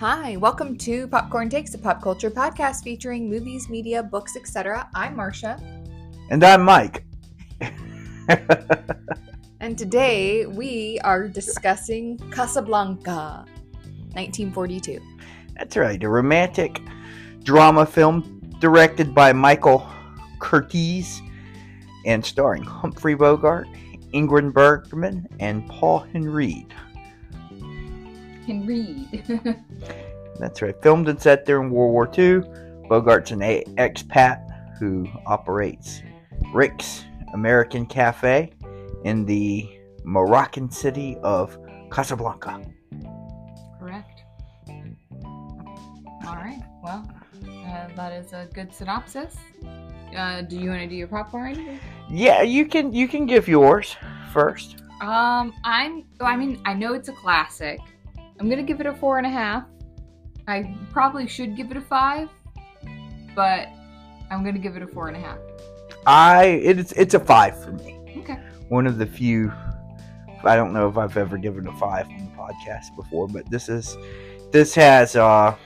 Hi, welcome to Popcorn Takes, a pop culture podcast featuring movies, media, books, etc. I'm Marcia, And I'm Mike. and today we are discussing Casablanca, 1942. That's right, a romantic drama film directed by Michael Curtiz and starring Humphrey Bogart, Ingrid Bergman, and Paul Henreid. Can read. That's right, filmed and set during World War II. Bogart's an a- expat who operates Rick's American Cafe in the Moroccan city of Casablanca. Correct. All right. Well, uh, that is a good synopsis. Uh, do you want to do your popcorn? Yeah, you can you can give yours first. Um, I'm. I mean, I know it's a classic. I'm gonna give it a four and a half. I probably should give it a five, but I'm gonna give it a four and a half. I it's it's a five for me. Okay. One of the few. I don't know if I've ever given a five on the podcast before, but this is this has uh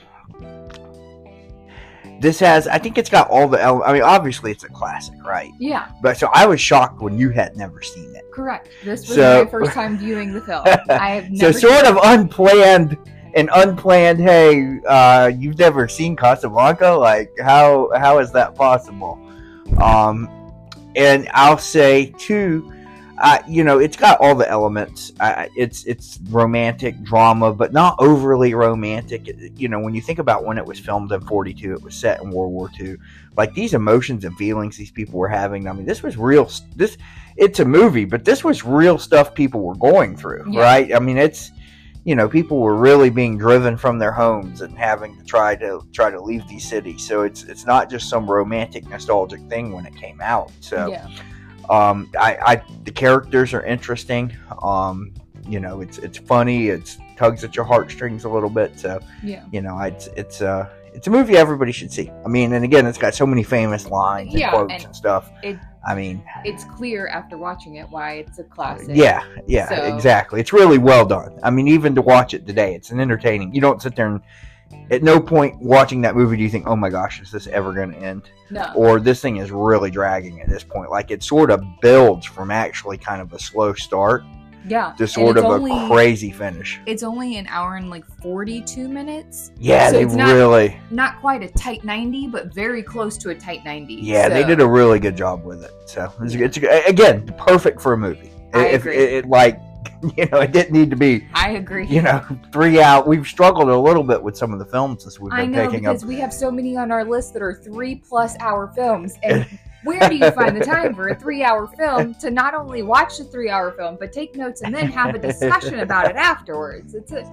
this has I think it's got all the ele- I mean obviously it's a classic, right? Yeah, But so I was shocked when you had never seen it. correct. This was So- my first time viewing the film. I have So never. sort of unplanned and unplanned. Hey, uh, you've never seen Casablanca? Like how how is that possible? Um, and I'll say too, uh, you know, it's got all the elements. Uh, it's it's romantic drama, but not overly romantic. You know, when you think about when it was filmed in '42, it was set in World War II. Like these emotions and feelings these people were having. I mean, this was real. This it's a movie, but this was real stuff people were going through, Yeah. right? I mean, it's you know, people were really being driven from their homes and having to try to try to leave these cities. So it's it's not just some romantic nostalgic thing when it came out. So Yeah. Um, I, I the characters are interesting. Um, you know, it's it's funny. It's tugs at your heartstrings a little bit. So Yeah. you know, it's it's uh it's a movie everybody should see. I mean, and again, it's got so many famous lines and Yeah, quotes and and, stuff. it- I mean, It's clear after watching it why it's a classic. yeah, yeah, So- exactly. It's really well done. I mean, even to watch it today, it's an entertaining. You don't sit there and at no point watching that movie do you think, "Oh my gosh, is this ever going to end?" No. Or this thing is really dragging at this point. Like it sort of builds from actually kind of a slow start Yeah. to sort of only- a crazy finish. It's only an hour and like 42 minutes. Yeah, So they it's not- really. Not quite a tight 90, but very close to a tight 90. Yeah, they did a really good job with it. So it's, Yeah. it's again perfect for a movie. I if agree. It, it like you know, it didn't need to be I agree. you know three out. We've struggled a little bit with some of the films since we've I been know picking up. because we have so many on our list that are three plus hour films, and where do you find the time for a three hour film to not only watch the three hour film but take notes and then have a discussion about it afterwards? It's a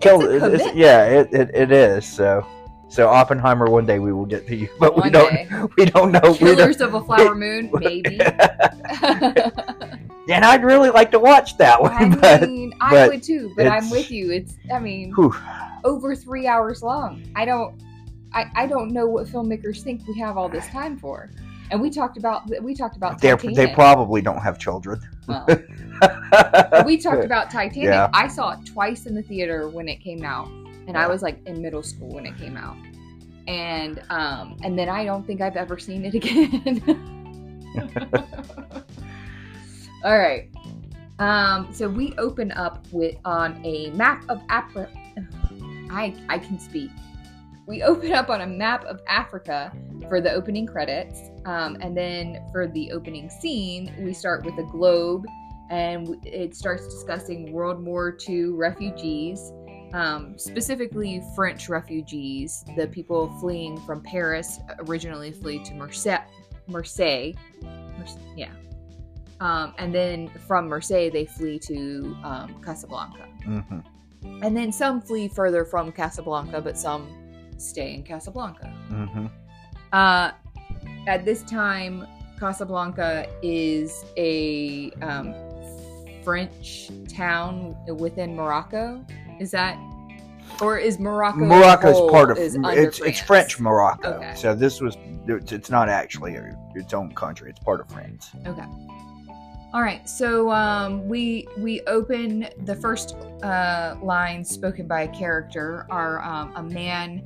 Kill- a it's- it's- commitment. yeah, it, it, it is. So so Oppenheimer one day we will get to you, but we don't day. we don't know. We don't, Killers of a Flower Moon, maybe. and I'd really like to watch that one. I but mean, I but would too, but I'm with you. It's, I mean, whew, over three hours long. I don't, I, I don't know what filmmakers think we have all this time for. And we talked about, we talked about they Titanic. they probably don't have children. Well, we talked about Titanic. Yeah. I saw it twice in the theater when it came out, and I was like in middle school when it came out. And um, and then I don't think I've ever seen it again. All right. Um, so we open up with on a map of Africa. I I can speak. We open up on a map of Africa for the opening credits, um, and then for the opening scene, we start with a globe, and it starts discussing World War II refugees, um, specifically French refugees, the people fleeing from Paris originally flee to Marseille. Marseille, Marse- yeah. Um, and then from Marseille, they flee to um, Casablanca. Mhm. And then some flee further from Casablanca, but some stay in Casablanca. Mhm. Uh, at this time, Casablanca is a um, French town within Morocco. Is that, or is Morocco? as a Morocco's part of is under it's it's French Morocco. Okay. So this was it's, it's not actually a, its own country. It's part of France. Okay. All right, so um, we we open the first uh, line spoken by a character are um, a man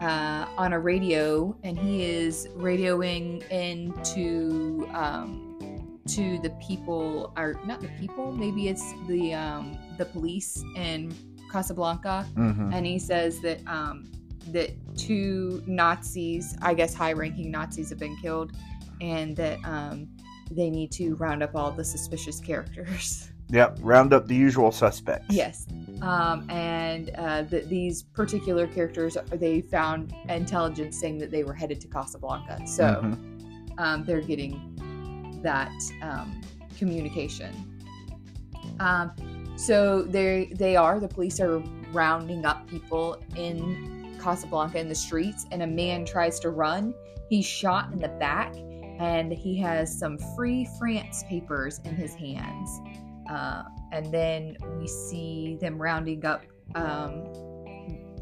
uh, on a radio, and he is radioing into um, to the people, or not the people, maybe it's the um, the police in Casablanca, hmm and he says that um, that two Nazis, I guess high-ranking Nazis, have been killed, and that um, they need to round up all the suspicious characters. Yep. Round up the usual suspects. yes, um, and uh, that these particular characters they found intelligence saying that they were headed to Casablanca, so Mhm. um, they're getting that um, communication. So they they are the police are rounding up people in Casablanca in the streets, and a man tries to run. He's shot in the back, and he has some Free France papers in his hands. Uh, and then we see them rounding up um,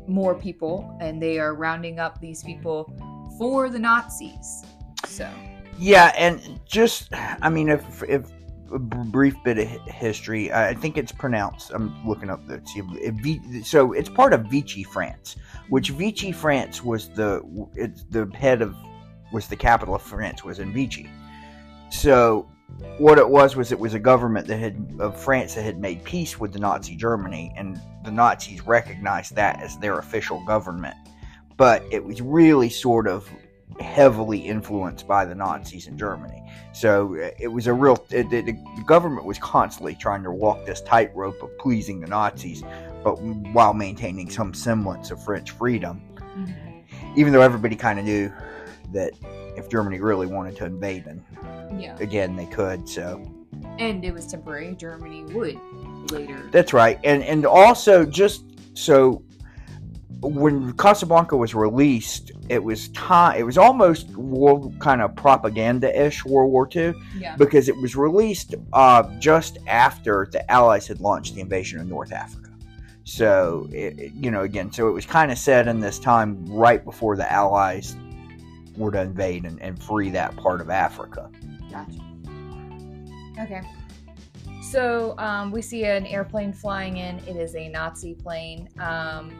more people, and they are rounding up these people for the Nazis. So. Yeah, and just I mean, if if a brief bit of history, I think it's pronounced. I'm looking up Vi- so it's part of Vichy, France, which Vichy, France was the it's the head of was the capital of France was in Vichy. So what it was was it was a government that had of France that had made peace with the Nazi Germany, and the Nazis recognized that as their official government. But it was really sort of heavily influenced by the Nazis in Germany. So uh, it was a real. It, it- the government was constantly trying to walk this tightrope of pleasing the Nazis, but while maintaining some semblance of French freedom. Even though everybody kind of knew that if Germany really wanted to invade, then Yeah. again they could. So And it was temporary. Germany would later. That's right, and and also just so when Casablanca was released, it was time. It was almost war kind of propaganda ish World War II yeah. because it was released uh, just after the Allies had launched the invasion of North Africa. So it, it- you know, again, so it was kind of set in this time right before the Allies were to invade and, and free that part of Africa. Gotcha. Okay. So um, we see an airplane flying in. It is a Nazi plane. Um,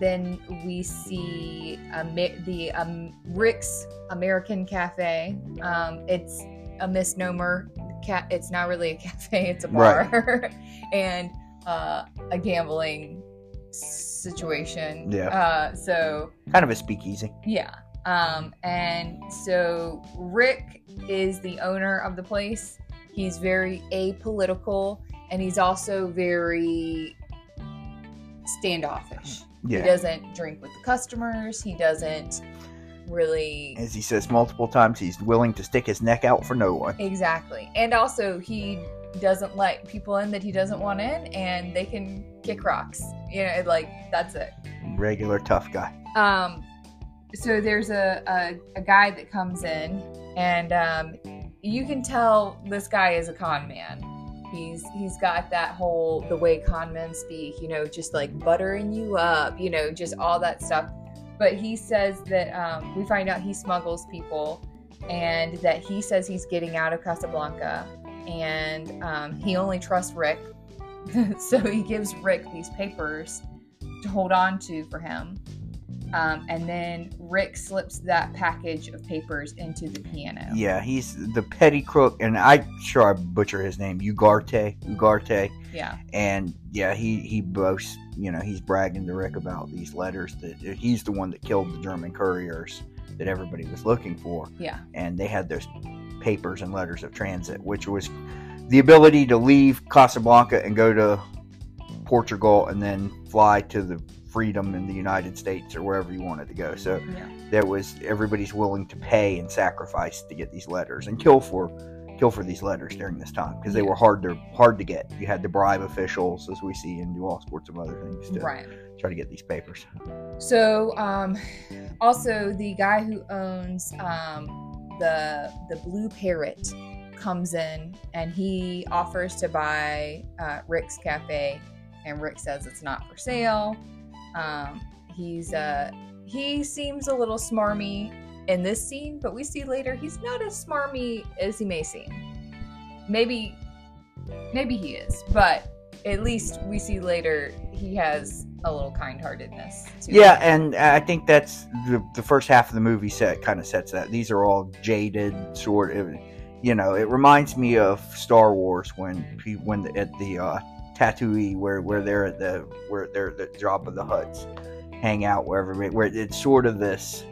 then we see Ama- the um, Rick's American Cafe. Um, it's a misnomer. Ca- it's not really a cafe. It's a bar, and uh, a gambling situation. Yeah. Uh, so Kind of a speakeasy. yeah. Um, and so Rick is the owner of the place. He's very apolitical and he's also very standoffish. He doesn't drink with the customers. He doesn't really. As he says multiple times, he's willing to stick his neck out for no one. Exactly. And also, he doesn't let people in that he doesn't want in and they can kick rocks. You know, like, that's it. Regular tough guy. um so there's a, a, a guy that comes in and um you can tell this guy is a con man he's he's got that whole the way con men speak you know just like buttering you up you know just all that stuff. But he says that um, we find out he smuggles people and that he says he's getting out of casablanca and um, he only trusts rick. So he gives rick these papers to hold on to for him um, and then Rick slips that package of papers into the piano. Yeah, he's the petty crook, and I'm sure I butcher his name, Ugarte, Ugarte, Yeah. and yeah, he he boasts, you know, he's bragging to Rick about these letters that he's the one that killed the German couriers that everybody was looking for, Yeah. and they had those papers and letters of transit, which was the ability to leave Casablanca and go to Portugal and then fly to the freedom in the United States or wherever you wanted to go. So Yeah. there was everybody's willing to pay and sacrifice to get these letters and kill for kill for these letters during this time because they were hard to hard to get. You had to bribe officials, as we see, and do all sorts of other things to Right. try to get these papers. So, um, also the guy who owns um, the the Blue Parrot comes in and he offers to buy uh, Rick's cafe, and Rick says it's not for sale. Um, he's uh, he seems a little smarmy in this scene, but we see later he's not as smarmy as he may seem. Maybe maybe he is, but at least we see later he has a little kind-heartedness. To Yeah, him. and I think that's the the first half of the movie set kind of sets that. These are all jaded sort of, you know. It reminds me of Star Wars when pe- when the, at the uh, Tatooine where where they're at the where they're the drop of the Hutts, hang out wherever where it's sort of this.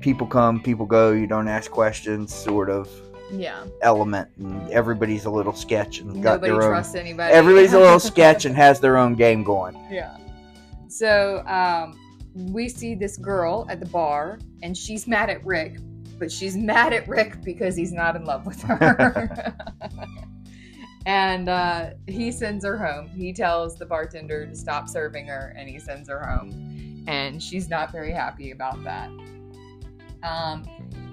People come, people go. You don't ask questions, sort of yeah. element, and everybody's a little sketch and got Nobody their own. trusts anybody. Everybody's a little sketch and has their own game going. Yeah. So um, we see this girl at the bar, and she's mad at Rick, but she's mad at Rick because he's not in love with her. and uh, he sends her home. He tells the bartender to stop serving her, and he sends her home. And she's not very happy about that. Um,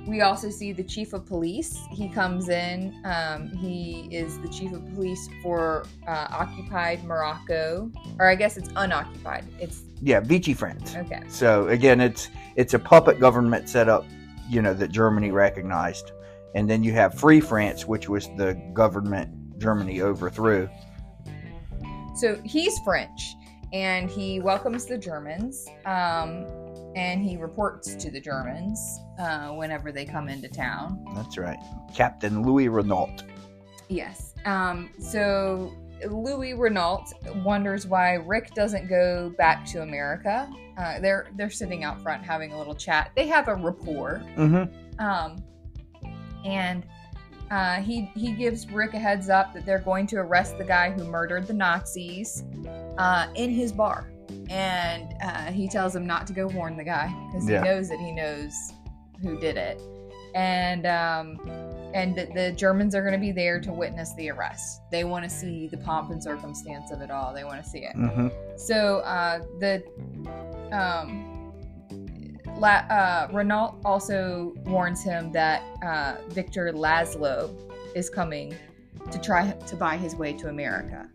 we also see the chief of police. He comes in. Um, he is the chief of police for uh, occupied Morocco, or I guess it's unoccupied. It's Yeah, Vichy France. okay. So again, it's it's a puppet government set up, you know, that Germany recognized, and then you have Free France, which was the government Germany overthrew. So he's French, and he welcomes the Germans, um, and he reports to the Germans uh, whenever they come into town. That's right, Captain Louis Renault. Yes. Um, so Louis Renault wonders why Rick doesn't go back to America. Uh, they're they're sitting out front having a little chat. They have a rapport. Mm-hmm. Um, and uh, he he gives Rick a heads up that they're going to arrest the guy who murdered the Nazis uh, in his bar, and uh, he tells him not to go warn the guy because Yeah. he knows that he knows who did it, and um, and that the Germans are going to be there to witness the arrest. They want to see the pomp and circumstance of it all. They want to see it. Mm-hmm. So uh, the um, La- uh, Renault also warns him that uh, Victor Laszlo is coming to try to buy his way to America.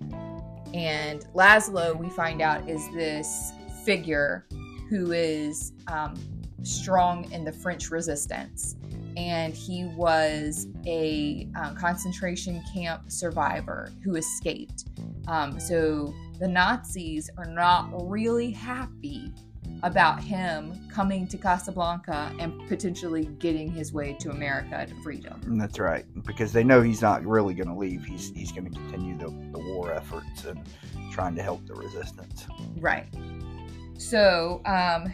And Laszlo, we find out, is this figure who is um, strong in the French resistance. And he was a uh, concentration camp survivor who escaped. Um, so the Nazis are not really happy about him coming to Casablanca and potentially getting his way to America to freedom. That's right, because they know he's not really going to leave. He's he's going to continue the, the war efforts and trying to help the resistance. Right. So um,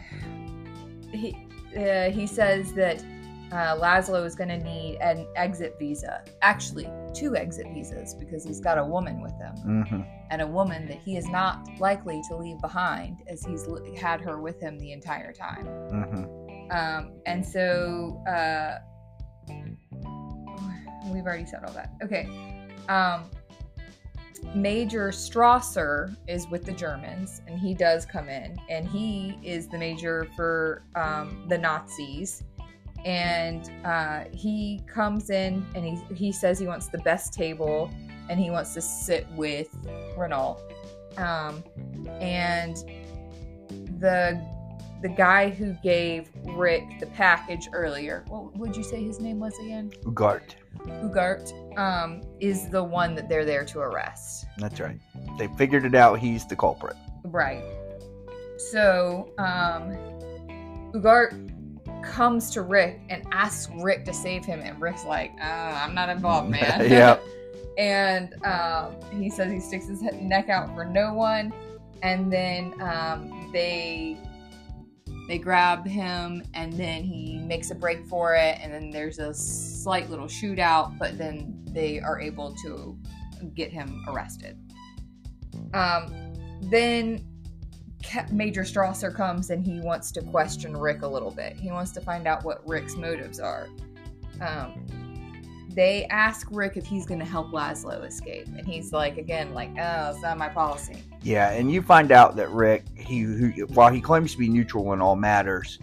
he uh, he says that uh, Laszlo is going to need an exit visa. Actually, two exit visas because he's got a woman with him, Mm-hmm. and a woman that he is not likely to leave behind, as he's l- had her with him the entire time. Mm-hmm. Um, and so uh, we've already said all that. Okay. Um, Major Strasser is with the Germans, and he does come in, and he is the major for um, the Nazis. And uh, he comes in, and he he says he wants the best table, and he wants to sit with Renault. Um, and the the guy who gave Rick the package earlier, what would you say his name was again? Ugart. Ugart um, is the one that they're there to arrest. That's right. They figured it out. He's the culprit. Right. So, um, Ugart comes to Rick and asks Rick to save him, and Rick's like, uh, I'm not involved, man. Yep. and um, he says he sticks his neck out for no one, and then um, they they grab him, and then he makes a break for it, and then there's a slight little shootout, but then they are able to get him arrested. Um, then Major Strasser comes and he wants to question Rick a little bit. He wants to find out what Rick's motives are. Um, they ask Rick if he's going to help Laszlo escape, and he's like, again, like, oh, it's not my policy. Yeah, and you find out that Rick, he who, while he claims to be neutral in all matters,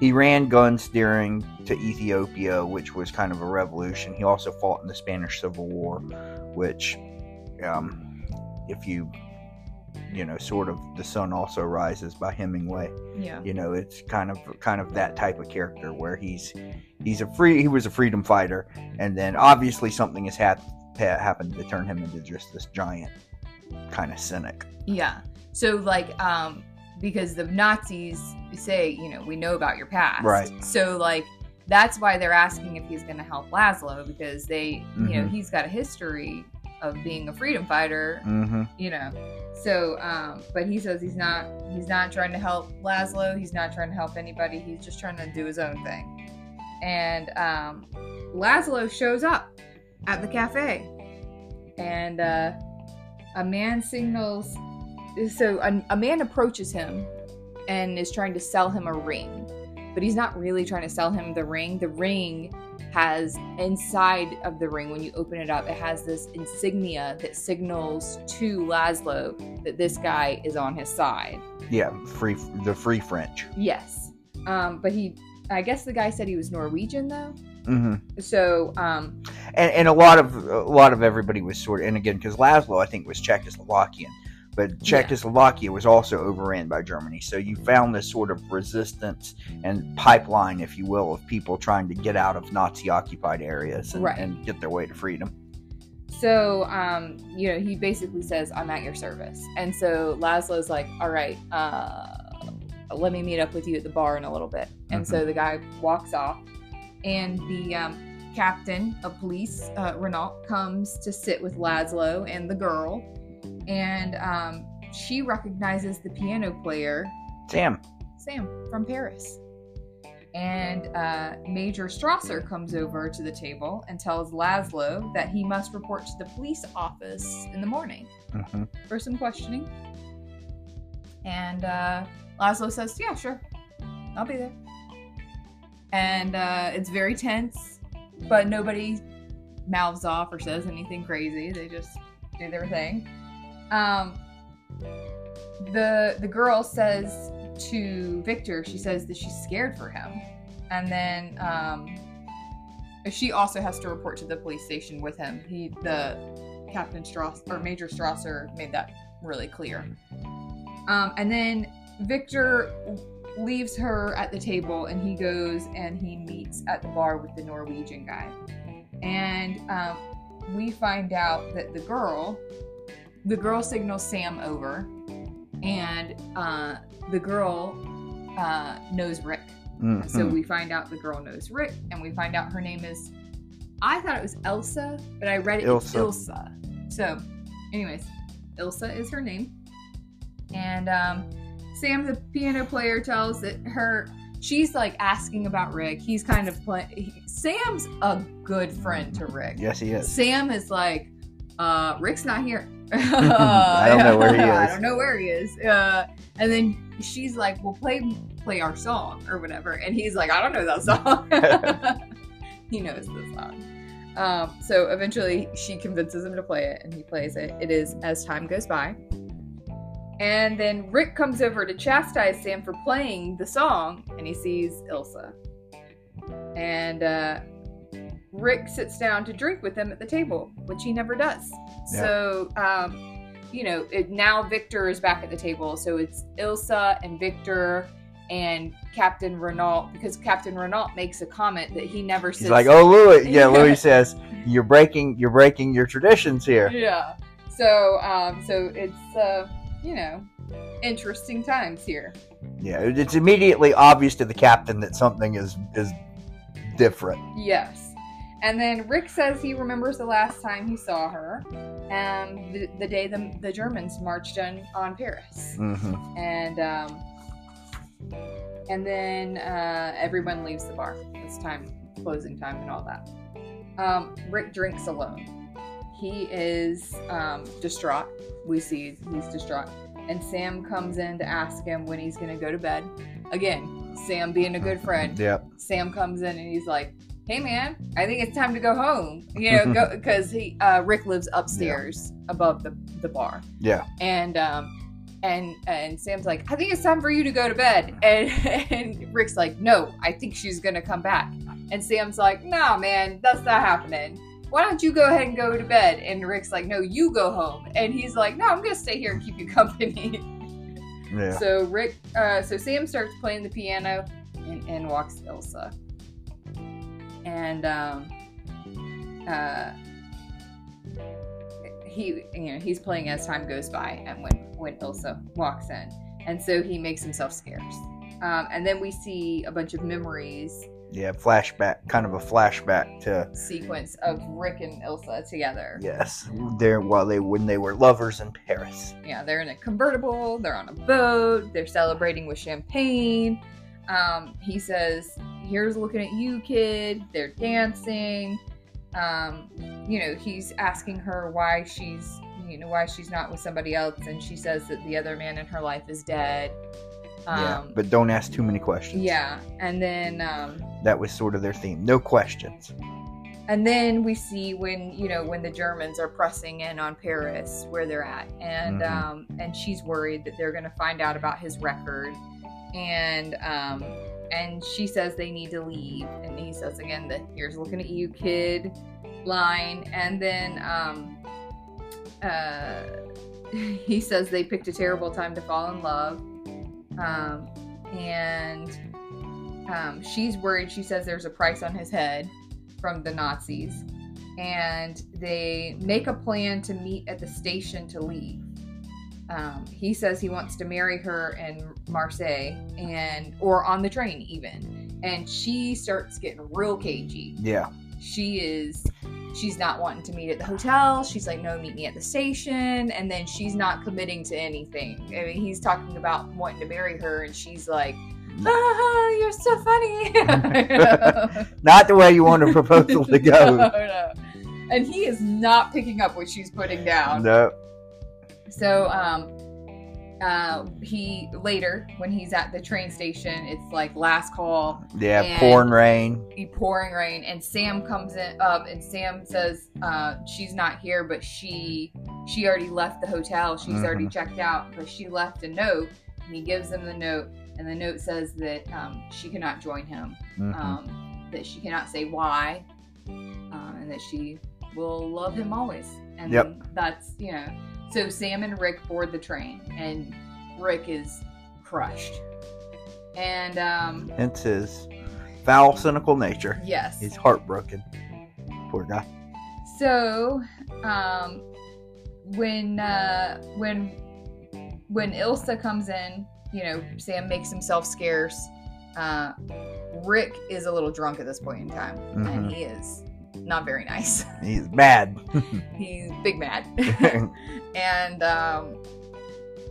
he ran gun steering to Ethiopia, which was kind of a revolution. He also fought in the Spanish Civil War, which, um, if you, you know, sort of the sun also rises by Hemingway. Yeah. You know, it's kind of kind of that type of character where he's he's a free he was a freedom fighter, and then obviously something has hap- happened to turn him into just this giant kind of cynic. Yeah. So like um because the Nazis say, you know, we know about your past. Right. So like that's why they're asking if he's going to help Laszlo because they, you know, Mhm. he's got a history of being a freedom fighter, Mm-hmm. you know. So um but he says he's not he's not trying to help Laszlo, he's not trying to help anybody, he's just trying to do his own thing. And um Laszlo shows up at the cafe. And uh a man signals so a, a man approaches him and is trying to sell him a ring. But he's not really trying to sell him the ring. The ring has inside of the ring when you open it up it has this insignia that signals to laszlo that this guy is on his side Yeah, free the free French. yes um, but he i guess the guy said he was norwegian though Mm-hmm. so um, And and a lot of a lot of everybody was sort of and again because Laszlo I think was Czechoslovakian, but Czechoslovakia was also overran by Germany. So you found this sort of resistance and pipeline, if you will, of people trying to get out of Nazi occupied areas and, Right. and get their way to freedom. So, um, you know, he basically says, I'm at your service. And so Laszlo's like, all right, uh, let me meet up with you at the bar in a little bit. And so the guy walks off, and the um, captain of police, uh, Renault, comes to sit with Laszlo and the girl. And um, she recognizes the piano player Sam, Sam from Paris. And uh, Major Strasser comes over to the table and tells Laszlo that he must report to the police office in the morning hmm for some questioning. And uh, Laszlo says, Yeah, sure. I'll be there. And uh, it's very tense, but nobody mouths off or says anything crazy. They just do their thing. Um, the the girl says to Victor, she says that she's scared for him, and then um, she also has to report to the police station with him. He the Captain Strass or Major Strasser made that really clear. Um, and then Victor leaves her at the table and he goes and he meets at the bar with the Norwegian guy. And um, we find out that the girl, the girl signals Sam over, and uh, the girl uh, knows Rick. Mhm. So we find out the girl knows Rick, and we find out her name is. I thought it was Elsa, but I read it Ilsa. Ilsa. So, anyways, Ilsa is her name, and um, Sam, the piano player, tells that her. She's like asking about Rick. He's kind of playing. Sam's a good friend to Rick. yes, he is. Sam is like, uh, Rick's not here. I don't know where he is. I don't know where he is. Uh, and then she's like, "Well, play play our song or whatever," and he's like, "I don't know that song." he knows the song. Um, so eventually, she convinces him to play it, and he plays it. It is as time goes by. And then Rick comes over to chastise Sam for playing the song, and he sees Ilsa. And uh, Rick sits down to drink with them at the table, which he never does. Yeah. So, um, you know, it, now Victor is back at the table. So it's Ilsa and Victor and Captain Renault, because Captain Renault makes a comment that he never says. He's like, oh, Louis. Yeah, Louis says you're breaking you're breaking your traditions here. yeah. So, um, so it's uh, you know, interesting times here. Yeah, it's immediately obvious to the captain that something is is different. Yes. And then Rick says he remembers the last time he saw her, um, the, the day the, the Germans marched on, on Paris. hmm And um, and then uh, everyone leaves the bar. It's time, closing time, and all that. Um, Rick drinks alone. He is um, distraught. We see he's distraught. And Sam comes in to ask him when he's going to go to bed. Again, Sam being a good friend. Yep. Sam comes in and he's like, "Hey man, I think it's time to go home." You know, go because he uh, Rick lives upstairs above the the bar, Yeah. and um, and and Sam's like, "I think it's time for you to go to bed," and and Rick's like, "No, I think she's gonna come back," and Sam's like, "Nah, man, that's not happening." Why don't you go ahead and go to bed? And Rick's like, no, you go home. And he's like, no, I'm gonna stay here and keep you company. Yeah. So Rick, uh, so Sam starts playing the piano and, and walks Elsa. And um, uh, he you know he's playing as time goes by and when when Ilsa walks in, and so he makes himself scarce. Um, and then we see a bunch of memories Yeah, flashback, kind of a flashback to sequence of Rick and Ilsa together. yes, there while they when they were lovers in Paris. Yeah, they're in a convertible, they're on a boat, they're celebrating with champagne. Um, he says, Here's looking at you, kid. They're dancing. Um, you know, he's asking her why she's, you know, why she's not with somebody else, and she says that the other man in her life is dead. yeah, Um, but don't ask too many questions. yeah, and then um, that was sort of their theme. No questions. And then we see when you know when the Germans are pressing in on Paris where they're at, and Mhm. um, and she's worried that they're going to find out about his record, and um, and she says they need to leave, and he says again that here's looking at you, kid, line, and then um, uh, he says they picked a terrible time to fall in love, um, and um, she's worried. She says there's a price on his head from the Nazis, and they make a plan to meet at the station to leave. Um, he says he wants to marry her in Marseille and or on the train even, and she starts getting real cagey. Yeah, She is. She's not wanting to meet at the hotel. She's like, no, meet me at the station. And then she's not committing to anything. I mean, he's talking about wanting to marry her, and she's like, ah, you're so funny. not the way you want a proposal to go. No, no. And he is not picking up what she's putting down. no. So, um, uh, he later when he's at the train station, it's like last call, Yeah, pouring rain. pouring rain, and Sam comes in up, and Sam says uh, she's not here, but she she already left the hotel. She's already Mhm. checked out, but she left a note, and he gives him the note, and the note says that um, she cannot join him. Mhm. um, that she cannot say why, uh, and that she will love him always. And Yep. that's you know. So Sam and Rick board the train, and Rick is crushed. And um, It's his foul, cynical nature. yes, He's heartbroken. Poor guy. so um, when uh, when when Ilsa comes in, you know, Sam makes himself scarce. Uh, Rick is a little drunk at this point in time, Mhm. and he is not very nice. He's mad. He's big mad. and um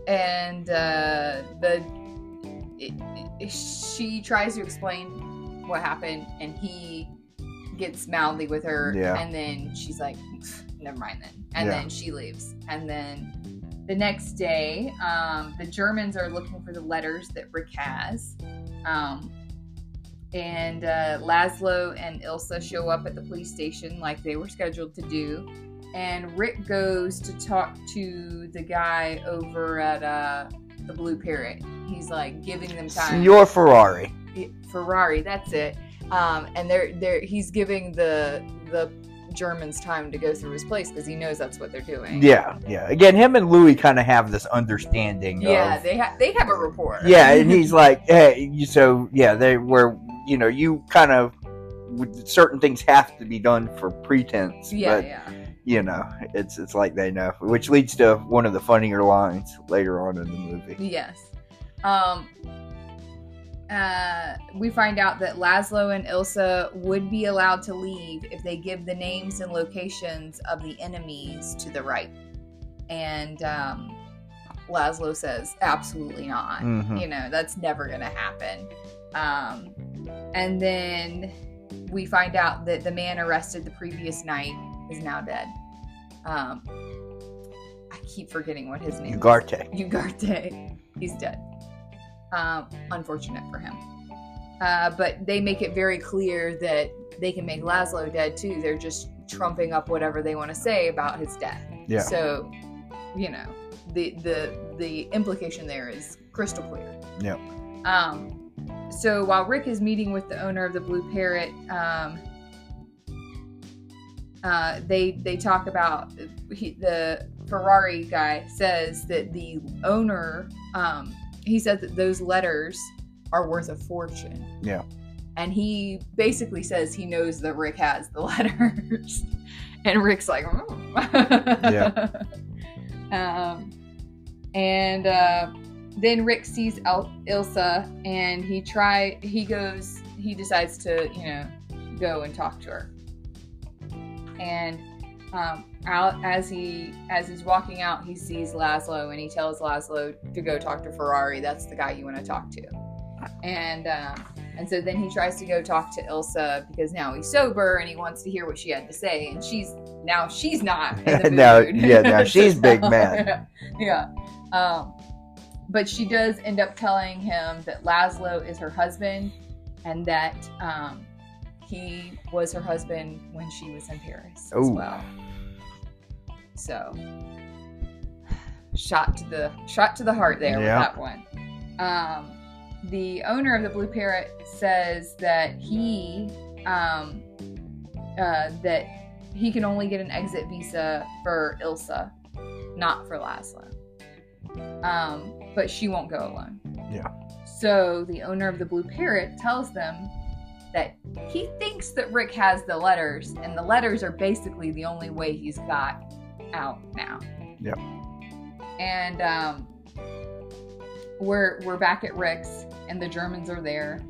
and uh the it, it- she tries to explain what happened and he gets mouthy with her Yeah. and then she's like never mind then and Yeah. then she leaves and then the next day um the germans are looking for the letters that rick has um and uh, Laszlo and Ilsa show up at the police station like they were scheduled to do and Rick goes to talk to the guy over at uh, the Blue Parrot. He's like giving them time. Your Ferrari. Ferrari, that's it. Um, and they're they're he's giving the the Germans time to go through his place because he knows that's what they're doing. Yeah, yeah. Again, him and Louis kind of have this understanding. yeah. Of, They have they have a rapport. yeah, and he's like, hey, so yeah, they were, you know, you kind of certain things have to be done for pretense, yeah, but yeah. you know, it's it's like they know, which leads to one of the funnier lines later on in the movie. Yes. Um, uh, we find out that Laszlo and Ilsa would be allowed to leave if they give the names and locations of the enemies to the right. And um, Laszlo says, absolutely not. Mhm. You know, that's never going to happen. Um, and then we find out that the man arrested the previous night is now dead. Um, I keep forgetting what his name is. Ugarte. Ugarte. He's dead. Um, unfortunate for him. Uh, but they make it very clear that they can make Laszlo dead too. They're just trumping up whatever they want to say about his death. Yeah. So, you know, the the the implication there is crystal clear. Yep. Um, so while Rick is meeting with the owner of the Blue Parrot, um, uh, they they talk about he, the Ferrari guy says that the owner um, he said that those letters are worth a fortune. Yeah. And he basically says he knows that Rick has the letters. and Rick's like, Yeah. um, and uh, then Rick sees El- Ilsa, and he try he goes he decides to you know go and talk to her, and um, out as he as he's walking out, he sees Laszlo, and he tells Laszlo to go talk to Ferrari. That's the guy you want to talk to, and. Um, and so then he tries to go talk to Ilsa because now he's sober and he wants to hear what she had to say. And she's now she's not Now- yeah, now she's big mad. yeah. Um, but she does end up telling him that Laszlo is her husband and that um, he was her husband when she was in Paris as well. So shot to the shot to the heart there Yeah. with that one. Um, the owner of the Blue Parrot says that he um, uh, that he can only get an exit visa for Ilsa, not for Laszlo. Um, but she won't go alone. Yeah. So the owner of the Blue Parrot tells them that he thinks that Rick has the letters, and the letters are basically the only way he's got out now. Yep. And um, we're we're back at Rick's, and the Germans are there,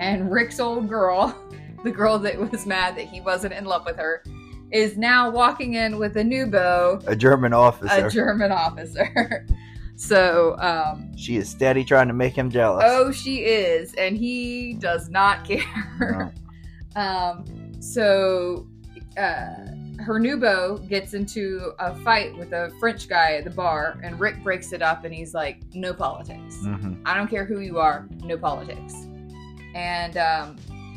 and Rick's old girl, the girl that was mad that he wasn't in love with her, is now walking in with a new beau, A German officer. a German officer. so, um, she is steady trying to make him jealous. oh, she is, and he does not care. um, so, uh, her new beau gets into a fight with a French guy at the bar, and Rick breaks it up, and he's like, "No politics." hmm I don't care who you are, no politics. And um,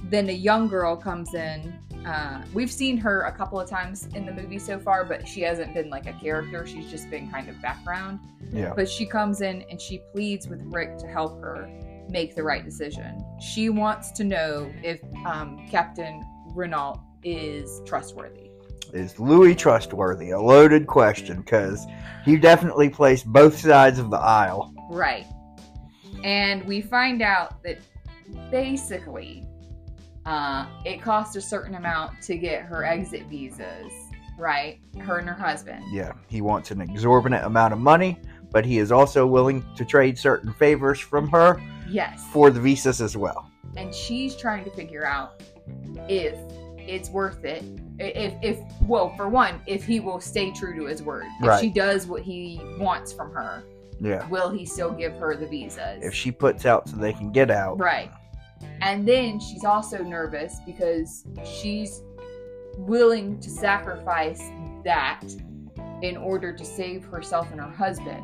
then a young girl comes in. Uh, we've seen her a couple of times in the movie so far, but she hasn't been like a character. She's just been kind of background. Yeah. But she comes in and she pleads with Rick to help her make the right decision. She wants to know if um, Captain Renault is trustworthy. Is Louis trustworthy? A loaded question because he definitely placed both sides of the aisle. Right. And we find out that basically uh, it costs a certain amount to get her exit visas, right? Her and her husband. Yeah, he wants an exorbitant amount of money, but he is also willing to trade certain favors from her Yes. for the visas as well. And she's trying to figure out if it's worth it. If, if, well, for one, if he will stay true to his word. If Right. she does what he wants from her, Yeah. will he still give her the visas? If she puts out so they can get out. Right. And then she's also nervous because she's willing to sacrifice that in order to save herself and her husband.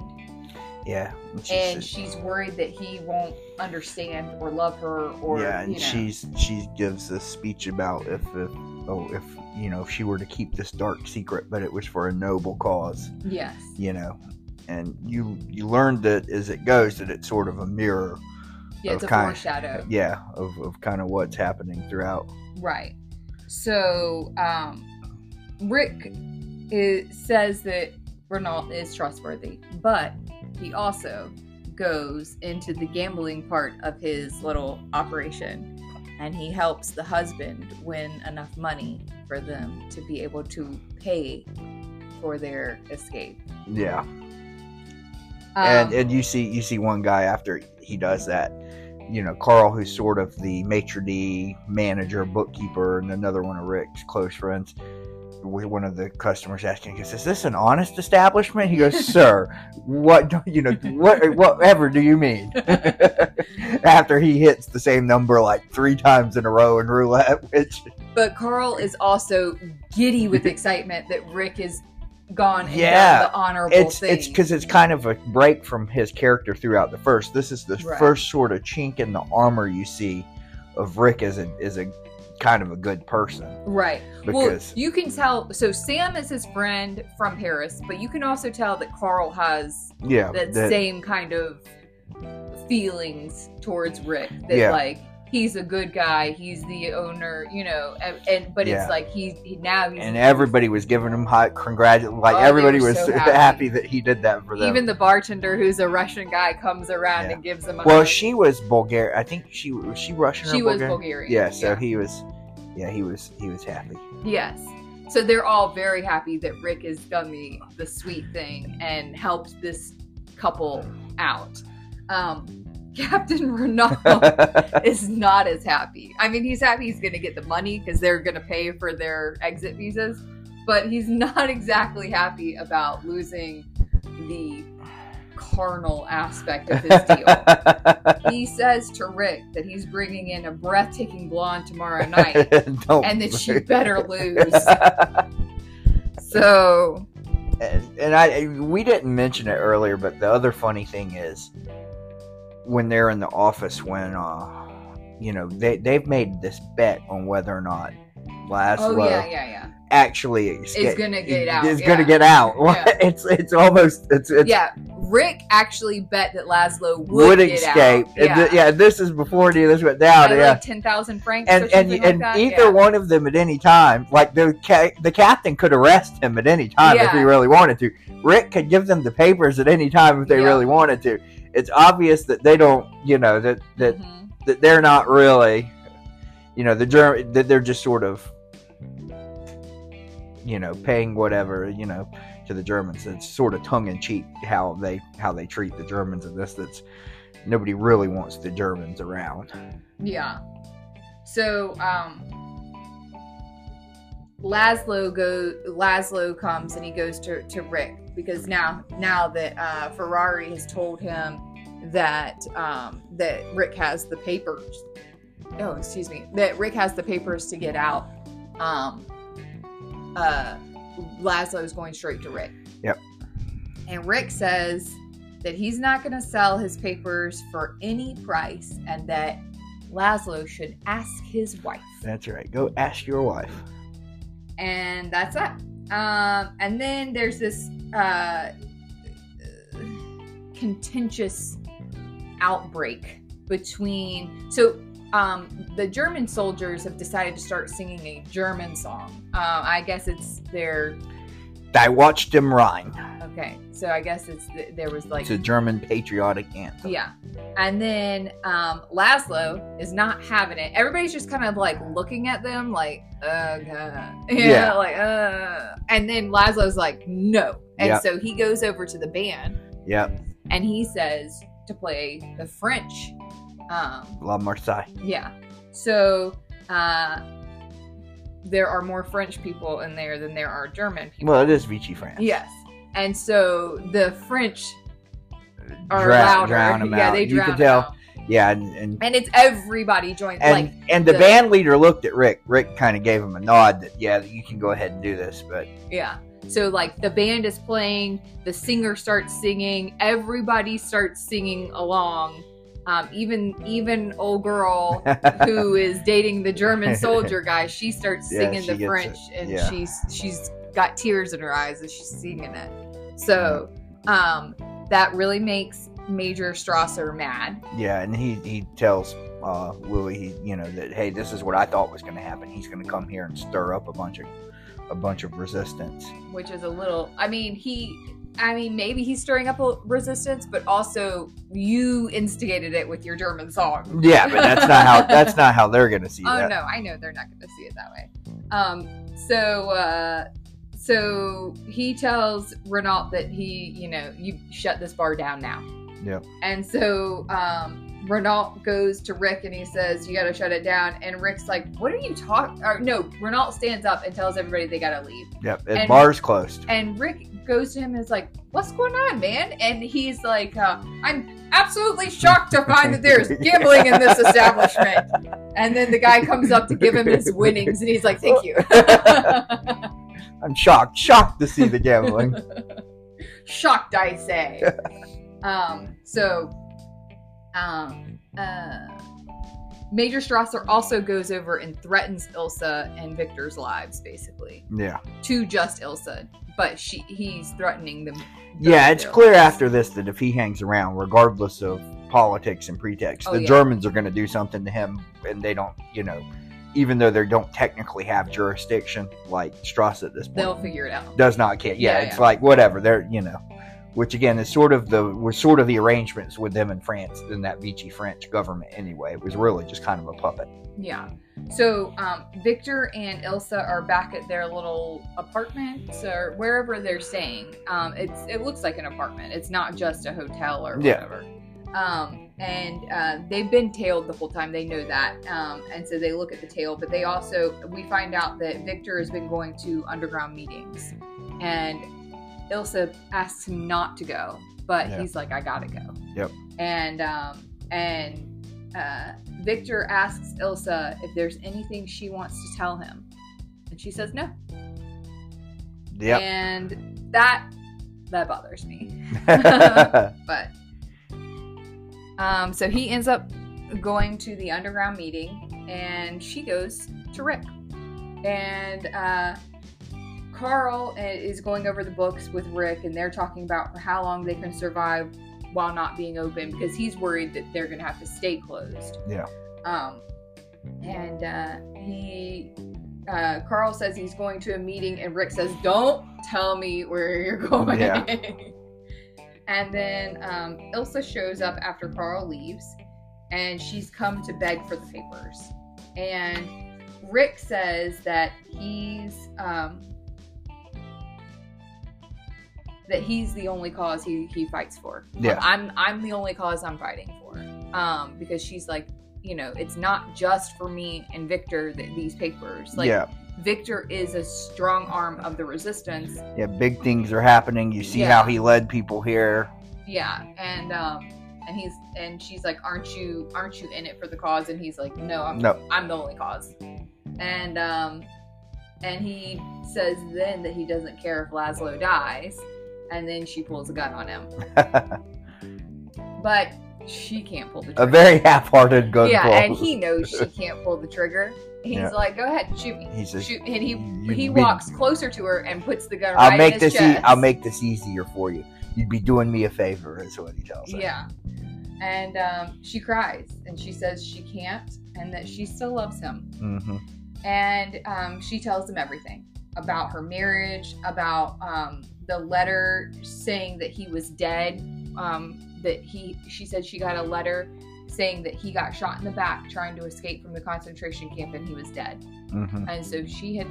Yeah. And she's- And she's worried that he won't understand or love her or yeah, and you know. she's she gives a speech about if if oh if you know if she were to keep this dark secret, but it was for a noble cause, Yes. you know. And you you learned that as it goes that it's sort of a mirror, Yeah, it's a kind- foreshadow. yeah, of, of kind of what's happening throughout. Right. So, um, Rick is, says that Renault is trustworthy, but he also goes into the gambling part of his little operation and he helps the husband win enough money for them to be able to pay for their escape. Yeah. Um, and and you see you see one guy after he does that you know carl who's sort of the maitre d manager bookkeeper and another one of rick's close friends one of the customers asking is this an honest establishment? He goes sir what do you know what whatever do you mean? After he hits the same number like three times in a row in roulette which but Carl is also giddy with excitement that Rick is gone and Yeah. done the honorable it's thing. it's because it's kind of a break from his character throughout the first. This is the Right. first sort of chink in the armor you see of Rick as a as a kind of a good person right. Well, you can tell. So Sam is his friend from Paris, but you can also tell that Carl has yeah that, that- same kind of feelings towards Rick. That Yeah. like he's a good guy, he's the owner, you know, and, and but Yeah. it's like he's he, now he's and everybody was giving him high congratulate like Oh, everybody was so happy. happy. that he did that for them. even the bartender who's a Russian guy comes around Yeah. and gives him a well, hug. she was Bulgarian. I think she was she Russian. she or was Bulgarian? Yeah, so he was. Yeah, he was. He was happy. Yes. So they're all very happy that Rick has done the the sweet thing and helped this couple out. Um, Captain Renault is not as happy. I mean, he's happy he's going to get the money because they're going to pay for their exit visas, but he's not exactly happy about losing the carnal aspect of his deal. he says to Rick that he's bringing in a breathtaking blonde tomorrow night and that she better lose. So, and, and I we didn't mention it earlier, but the other funny thing is when they're in the office when uh you know they they've made this bet on whether or not Laszlo oh yeah, yeah, yeah. actually Is gonna get out, Is yeah. gonna get out. Yeah. It's it's almost it's it's yeah, Rick actually bet that Laszlo would, would, get escape. Out. Yeah, th- yeah, this is before any of this went down. By yeah. like ten thousand francs and or and and like either one of them at any time, like the ca- the captain could arrest him at any time if he really wanted to. Rick could give them the papers at any time if they really wanted to. It's obvious that they don't, you know, that that, Mhm. that they're not really, you know, the German that they're just sort of, you know, paying whatever, you know, to the Germans. It's sort of tongue in cheek how they how they treat the Germans in this. That's nobody really wants the Germans around. Yeah. So, um, Laszlo go. Laszlo comes and he goes to to Rick because now now that uh, Ferrari has told him that um, that Rick has the papers. Oh, excuse me. That Rick has the papers to get out. Um, uh, Laszlo is going straight to Rick. Yep. And Rick says that he's not going to sell his papers for any price and that Laszlo should ask his wife. That's right. Go ask your wife. And that's it. Um, and then there's this uh, contentious outbreak between. So um, the German soldiers have decided to start singing a German song. Uh, I guess it's their. Die Wacht am Rhein. Okay, so I guess it's there was like It's a German patriotic anthem. Yeah. And then um, Laszlo is not having it. Everybody's just kind of like looking at them like, uh, God. You Yeah. like, uh. And then Laszlo's like, no. And Yep. so he goes over to the band Yep. and he says to play the French. Um, La Marseille. yeah. So uh, there are more French people in there than there are German people. Well, it is Vichy France. yes. And so the French are Dra- louder. drown 'em yeah, out. they You drown can 'em tell. out. Yeah, and and And it's everybody joins. and, like, and the, the- band leader looked at Rick. Rick kind of gave him a nod that yeah, you can go ahead and do this. But yeah. So like the band is playing, the singer starts singing, everybody starts singing along. Um, even even old girl who is dating the German soldier guy, she starts Yeah, singing she the French, it. and Yeah. she's she's got tears in her eyes as she's singing it. So um, that really makes Major Strasser mad. yeah, and he he tells uh, Louis he you know that hey, this is what I thought was going to happen. He's going to come here and stir up a bunch of a bunch of resistance. which is a little i mean he i mean maybe he's stirring up a resistance but also you instigated it with your german song Yeah, but that's not how that's not how they're going to see it. oh that. no i know they're not going to see it that way um so uh so he tells renault that he you know you shut this bar down now Yep. and so um Renault goes to Rick and he says, "You got to shut it down." And Rick's like, "What are you talking?" Or no, Renault stands up and tells everybody they got to leave. Yep, the And- bar's closed. And Rick goes to him and is like, What's going on, man? And he's like, uh, I'm absolutely shocked to find that there's gambling in this establishment. And then the guy comes up to give him his winnings and he's like, Thank you. I'm shocked, shocked to see the gambling. shocked, I say. um, so, um, uh, Major Strasser also goes over and threatens Ilsa and Victor's lives, basically, yeah. to just Ilsa, but she he's threatening them. Yeah, it's clear lives. after this that if he hangs around, regardless of politics and pretext, Oh, the yeah. Germans are going to do something to him, and they don't, you know, even though they don't technically have jurisdiction, like Strauss at this point They'll figure it out. does not care. Yeah, Yeah, it's yeah. like whatever. They're, you know, which again is sort of the was sort of the arrangements with them in France in that Vichy French government anyway. It was really just kind of a puppet. Yeah. So um, Victor and Ilsa are back at their little apartment or wherever they're staying. Um, it's it looks like an apartment. It's not just a hotel or Yeah. Um, and uh, they've been tailed the whole time. They know that, um, and so they look at the tail. But they also we find out that Victor has been going to underground meetings, and Ilsa asks him not to go, but Yeah. he's like, "I gotta go." Yep. And um, and uh, Victor asks Ilsa if there's anything she wants to tell him, and she says no. Yep. And that that bothers me. But um, so he ends up going to the underground meeting, and she goes to Rick, and uh, Carl uh, is going over the books with Rick, and they're talking about how long they can survive while not being open because he's worried that they're gonna have to stay closed. Yeah. Um, and uh, he uh, Carl says he's going to a meeting, and Rick says, "Don't tell me where you're going." Yeah. And then um, Ilsa shows up after Carl leaves, and she's come to beg for the papers. And Rick says that he's um, that he's the only cause he, he fights for. Yeah. I'm I'm the only cause I'm fighting for. Um, because she's like, you know, it's not just for me and Victor that these papers. Like yeah. Victor is a strong arm of the resistance. Yeah. Big things are happening. You see Yeah. how he led people here. Yeah, and um, and he's and she's like, "Aren't you aren't you in it for the cause?" And he's like, "No, I'm No. I'm the only cause." And um, and he says then that he doesn't care if Laszlo dies, and then she pulls a gun on him, but she can't pull the trigger. a very half-hearted gun yeah, pull. and he knows she can't pull the trigger. He's Yeah. like, "Go ahead, shoot me." He says, Shoot, and he "You'd he walks closer to her and puts the gun. I'll right make this. E-. I'll make this easier for you. You'd be doing me a favor, is what he tells her. Yeah. And um, she cries and she says she can't and that she still loves him. hmm And um, she tells him everything about her marriage, about um, the letter saying that he was dead. Um, that he, she said she got a letter saying that he got shot in the back trying to escape from the concentration camp and he was dead. hmm And so she had,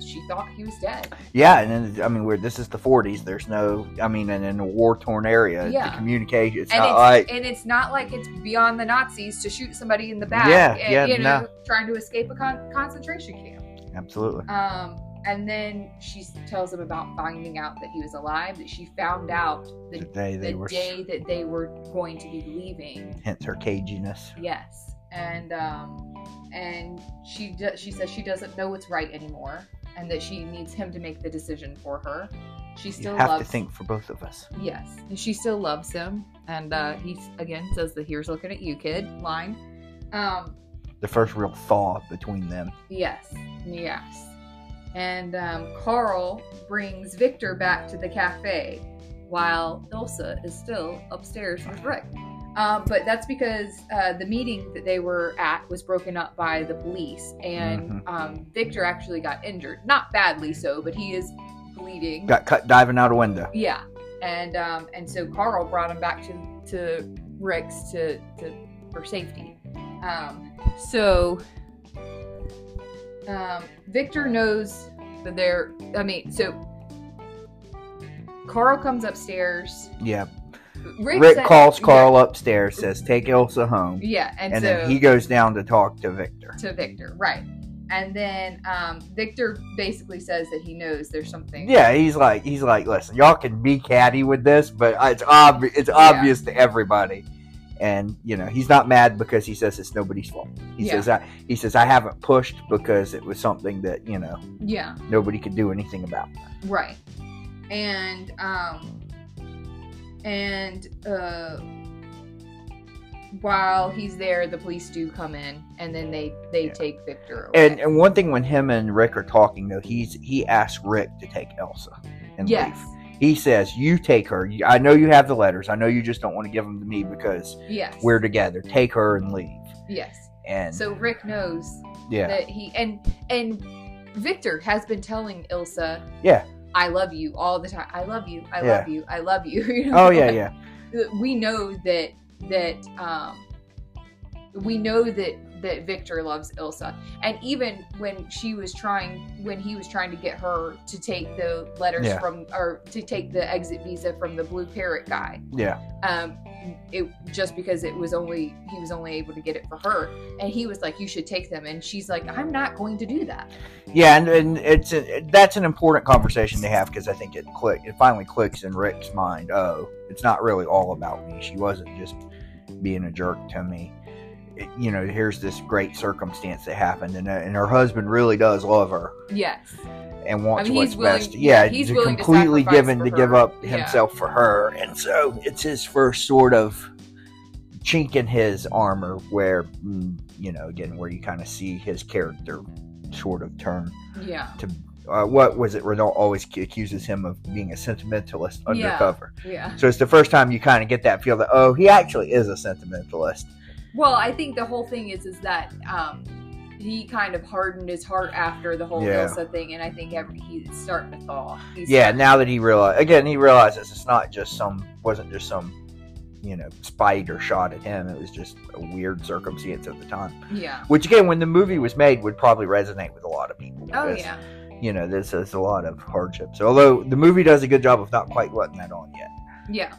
she thought he was dead. Yeah, and then I mean, where this is the '40s. There's no, I mean, and in a war-torn area, Yeah. the communication. It's and not it's like and it's not like it's beyond the Nazis to shoot somebody in the back. Yeah, and, yeah, you know, no. trying to escape a con- concentration camp. absolutely. Um, and then she tells him about finding out that he was alive. That she found out the, The day they the were, day that they were going to be leaving. hence her caginess. Yes, and um, and she do- she says she doesn't know what's right anymore, and that she needs him to make the decision for her. She You still have loves to think for both of us. Yes, and she still loves him, and uh, he again says the "Here's looking at you, kid" line. Um, The first real thaw between them. yes, yes, and um, Carl brings Victor back to the cafe while Ilsa is still upstairs with Rick. Um, but that's because uh, the meeting that they were at was broken up by the police, and Mhm. um, Victor actually got injured. Not badly so, but he is bleeding. Got cut diving out a window. Yeah, and um, and so Carl brought him back to to Rick's to to for safety. Um, so um, Victor knows that they're. I mean, so Carl comes upstairs. Yeah. Rick, Rick said- calls yeah, Carl upstairs, says, "Take Elsa home," Yeah, and, and so then he goes down to talk to Victor. to Victor, right? And then um, Victor basically says that he knows there's something. Yeah, he's like, he's like, listen, y'all can be catty with this, but it's obvious, it's obvious to everybody. And you know, he's not mad because he says it's nobody's fault. He Yeah. says, I, he says, I haven't pushed because it was something that you know Yeah. nobody could do anything about. Right. And um and uh while he's there the police do come in and then they they Yeah. take Victor away. And and one thing when him and Rick are talking though, he's he asks Rick to take Elsa and yes. leave. He says, "You take her. I know you have the letters. I know you just don't want to give them to me because Yes. we're together. Take her and leave." yes. And So Rick knows yeah, that he and and Victor has been telling Ilsa Yeah. I love you all the time. I love you. I Yeah. love you. I love you. you know? Oh yeah, yeah, we know that that um we know that that Victor loves Ilsa. And even when she was trying when he was trying to get her to take the letters Yeah. from or to take the exit visa from the blue parrot guy. yeah. Um it just because it was only he was only able to get it for her and he was like you should take them and she's like I'm not going to do that. Yeah, and, and it's a, that's an important conversation to have because I think it click it finally clicks in Rick's mind. Oh, it's not really all about me. She wasn't just being a jerk to me. You know, here's this great circumstance that happened, and, uh, and her husband really does love her Yes. and wants I mean, what's willing- best. yeah, Yeah, he's to completely given to give up Yeah. himself for her, and so it's his first sort of chink in his armor, where mm, you know, again, where you kind of see his character sort of turn Yeah. uh, what was it? Renault always accuses him of being a sentimentalist Yeah. undercover. Yeah. So it's the first time you kind of get that feel that oh, he actually is a sentimentalist. Well, I think the whole thing is is that um, he kind of hardened his heart after the whole Yeah. Ilsa thing, and I think every, he's starting to thaw. He's Yeah, starting- now that he realized again, he realizes it's not just some wasn't just some you know spite or shot at him. It was just a weird circumstance at the time. yeah. Which again, when the movie was made, would probably resonate with a lot of people. Oh yeah. You know, this is a lot of hardship. So although the movie does a good job of not quite letting that on yet. Yeah.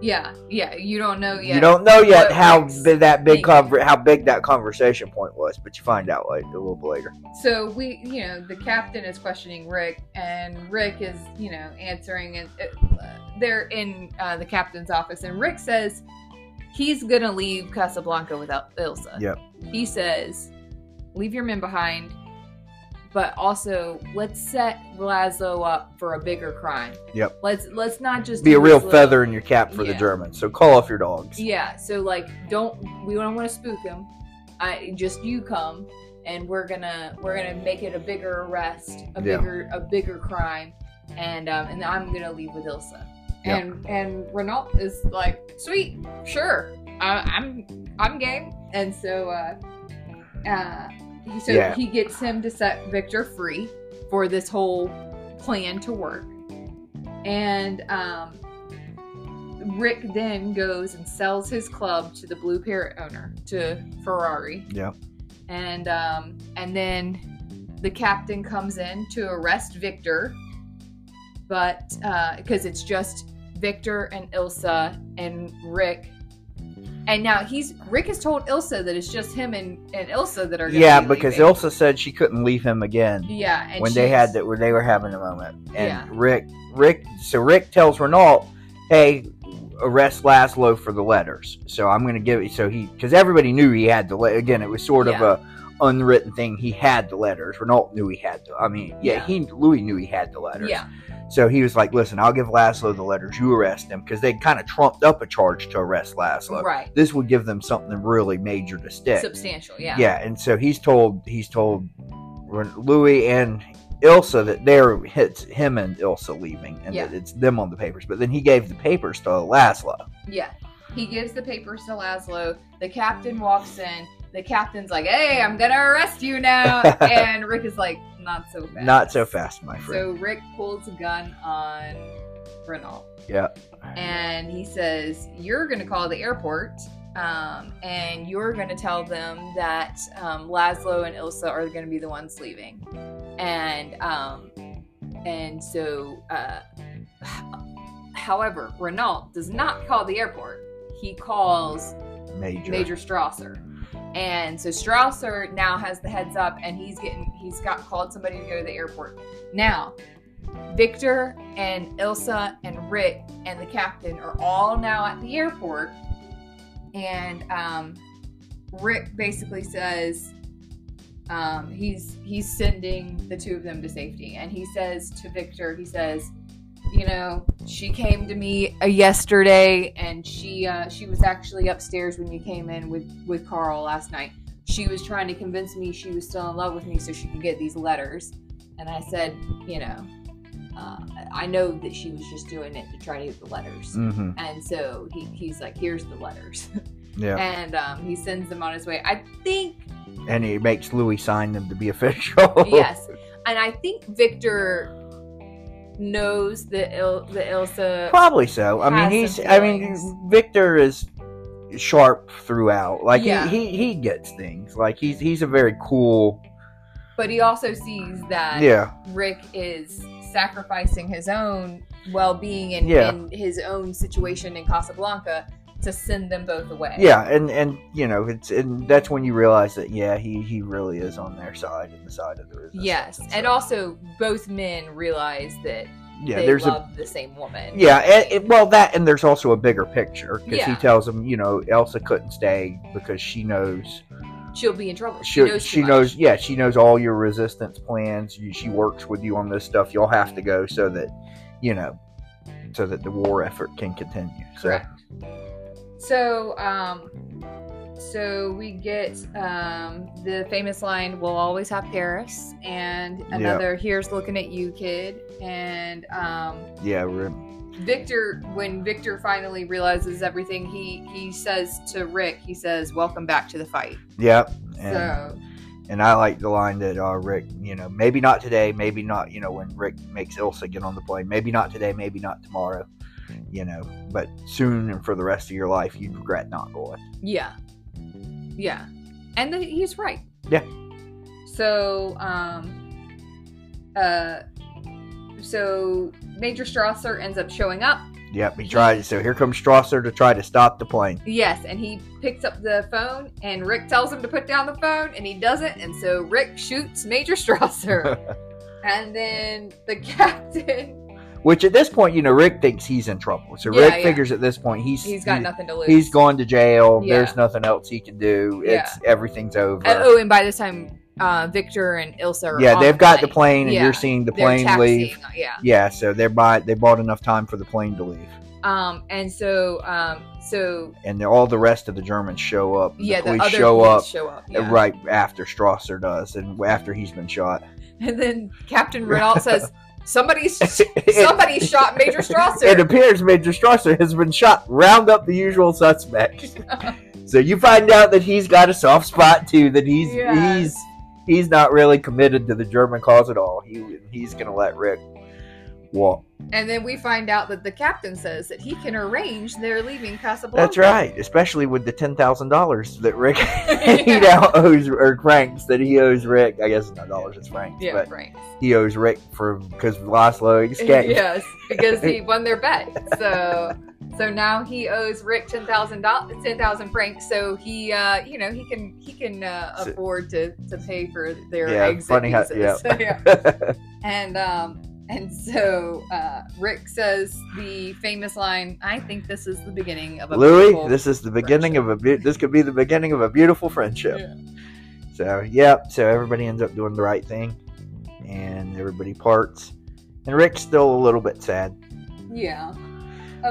Yeah. Yeah. You don't know yet. You don't know yet how Rick's bi- that big conver- how big that conversation point was, but you find out like a little bit later. So we, you know, the captain is questioning Rick, and Rick is, you know, answering, and uh, they're in uh, the captain's office, and Rick says he's gonna leave Casablanca without Ilsa. Yep. He says, "Leave your men behind, but also let's set Laszlo up for a bigger crime. Yep. Let's let's not just Be a real little- feather in your cap for the Germans. So call off your dogs. Yeah, so like don't we don't want to spook him. I just you come and we're gonna we're gonna make it a bigger arrest, a Yeah. bigger a bigger crime, and um and I'm gonna leave with Ilsa. Yeah. And and Renault is like, sweet, sure, I, I'm I'm game. And so uh uh so Yeah. he gets him to set Victor free for this whole plan to work. And um Rick then goes and sells his club to the Blue Parrot owner, to Ferrari, Yep. and um, and then the captain comes in to arrest Victor, but because it's just Victor and Ilsa and Rick, and now he's Rick has told Ilsa that it's just him and, and Ilsa that are Yeah, be because leaving. Ilsa said she couldn't leave him again yeah and when they had that where they were having a moment. And Yeah. Rick Rick so Rick tells Renault, Hey, arrest Laszlo for the letters. So I'm gonna give it so he because everybody knew he had the le- again, it was sort of a unwritten thing. He had the letters. Renault knew he had the I mean, yeah, Yeah. he Louis knew he had the letters. yeah So he was like, "Listen, I'll give Laszlo the letters. You arrest him because they kind of trumped up a charge to arrest Laszlo. right This would give them something really major to stick. substantial yeah yeah. and so he's told he's told Louis and Ilsa that they're it's him and Ilsa leaving, and Yeah. that it's them on the papers. But then he gave the papers to Laszlo. Yeah. He gives the papers to Laszlo. The captain walks in. The captain's like, "Hey, I'm gonna arrest you now," and Rick is like, "Not so fast." Not so fast, my friend. So Rick pulls a gun on Renault, yeah, and he says, "You're gonna call the airport." Um, and you're going to tell them that um, Laszlo and Ilsa are going to be the ones leaving, and um, and so uh, However, Renault does not call the airport. He calls major. Major Strasser. And so Strasser now has the heads up and he's getting he's got called somebody to go to the airport. Now, Victor and Ilsa and Rick and the captain are all now at the airport. And um, Rick basically says um, he's he's sending the two of them to safety. And he says to Victor, he says, you know, she came to me uh, yesterday, and she uh, she was actually upstairs when you came in with with Carl last night. She was trying to convince me she was still in love with me so she could get these letters. And I said, you know, uh, I know that she was just doing it to try to get the letters. hmm And so he, he's like, here's the letters. Yeah, and um, he sends them on his way. I think and he makes Louis sign them to be official. yes and i think victor knows that Il- that Ilsa. Probably so. I mean, he's. I mean. Victor is sharp throughout. Like Yeah. he, he he gets things. Like he's he's a very cool. But he also sees that Yeah. Rick is sacrificing his own well-being and, Yeah. and his own situation in Casablanca to send them both away. Yeah, and and you know it's and that's when you realize that yeah he he really is on their side and the side of the resistance. Yes, and stuff. also both men realize that yeah, they there's a the same woman. Yeah, and, and- well, that and there's also a bigger picture because he tells him, you know, Elsa couldn't stay because she knows she'll be in trouble. She, she knows. she much. knows, yeah, she knows all your resistance plans. You, she works with you on this stuff. You'll have to go so that, you know, so that the war effort can continue. So Correct. So, um, so we get um, the famous line, "We'll always have Paris," and another, "Here's looking at you, kid." And um, yeah, we're, Victor, when Victor finally realizes everything, he he says to Rick, he says, "Welcome back to the fight." yeah, and so and I like the line that uh, Rick, you know, maybe not today, maybe not, you know, when Rick makes Elsa get on the plane, maybe not today, maybe not tomorrow, you know, but soon and for the rest of your life, you'd regret not going. yeah, yeah, and the, he's right. Yeah. So, um, uh, so Major Strasser ends up showing up. Yep, he tries. So here comes Strasser to try to stop the plane. Yes, and he picks up the phone, and Rick tells him to put down the phone, and he doesn't, and so Rick shoots Major Strasser, and then the captain, Which at this point, you know, Rick thinks he's in trouble. So Yeah, Rick yeah. figures at this point he's he's got he- nothing to lose. He's gone to jail. Yeah. There's nothing else he can do. It's everything's over. Uh, oh, and by this time, uh, Victor and Ilsa are yeah, they've got the plane. plane, and Yeah. you're seeing the plane leave. Yeah. Yeah, so they're by, they bought enough time for the plane to leave, Um, and so, um, so and all the rest of the Germans show up. yeah, the the, other show up show up. uh, Yeah. right after Strasser does, and after he's been shot. And then Captain Renault says, "Somebody's It- somebody shot Major Strasser." It appears Major Strasser has been shot. Round up the usual suspects. so you find out that he's got a soft spot too. That he's Yes. he's he's not really committed to the German cause at all. He he's gonna let Rick walk. And then we find out that the captain says that he can arrange their leaving Casablanca. That's right. Especially with the ten thousand dollars that Rick he now owes or francs that he owes Rick. I guess it's not dollars, it's francs. Yeah, but right. he owes Rick for because Laszlo escaped. yes, because he won their bet. So, so now he owes Rick ten thousand dollars, ten thousand francs. So he, uh, you know, he can he can uh, afford to to pay for their Yeah, exit funny how- yeah. Yeah. And um, and so uh, Rick says the famous line. I think this is the beginning of a Louis, beautiful-" this is the beginning of a be- this could be the beginning of a beautiful friendship. Yeah. So yeah, so everybody ends up doing the right thing, and everybody parts, and Rick's still a little bit sad. Yeah.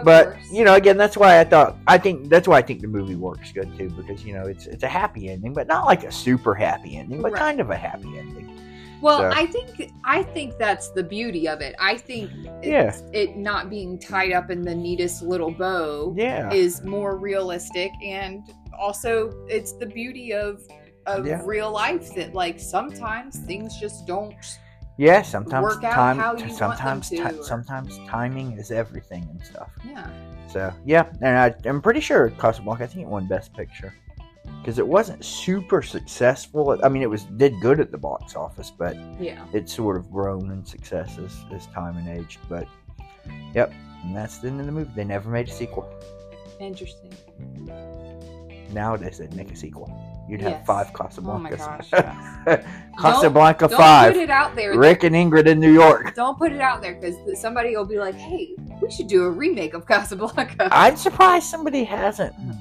But course. you know, again, that's why I thought I think that's why I think the movie works good too, because you know it's it's a happy ending, but not like a super happy ending, but Right. kind of a happy ending. Well, So- I think I think that's the beauty of it. I think Yeah. it not being tied up in the neatest little bow Yeah, is more realistic, and also it's the beauty of of Yeah. real life that like sometimes things just don't. yeah. Sometimes work out time, how you want them sometimes to, sometimes timing is everything and stuff. Yeah. So yeah, and I, I'm pretty sure Casablanca. I think it won Best Picture because it wasn't super successful. I mean, it was did good at the box office, but Yeah. it's sort of grown in success as, as time and age. But yep, and that's the end of the movie. They never made a sequel. Interesting. Nowadays, they'd make a sequel. You'd have Yes. five Oh my gosh. yes. Casablanca Don't Five. put it out there. Rick and Ingrid in New York. Don't put it out there because somebody will be like, "Hey, we should do a remake of Casablanca." I'm surprised somebody hasn't hmm.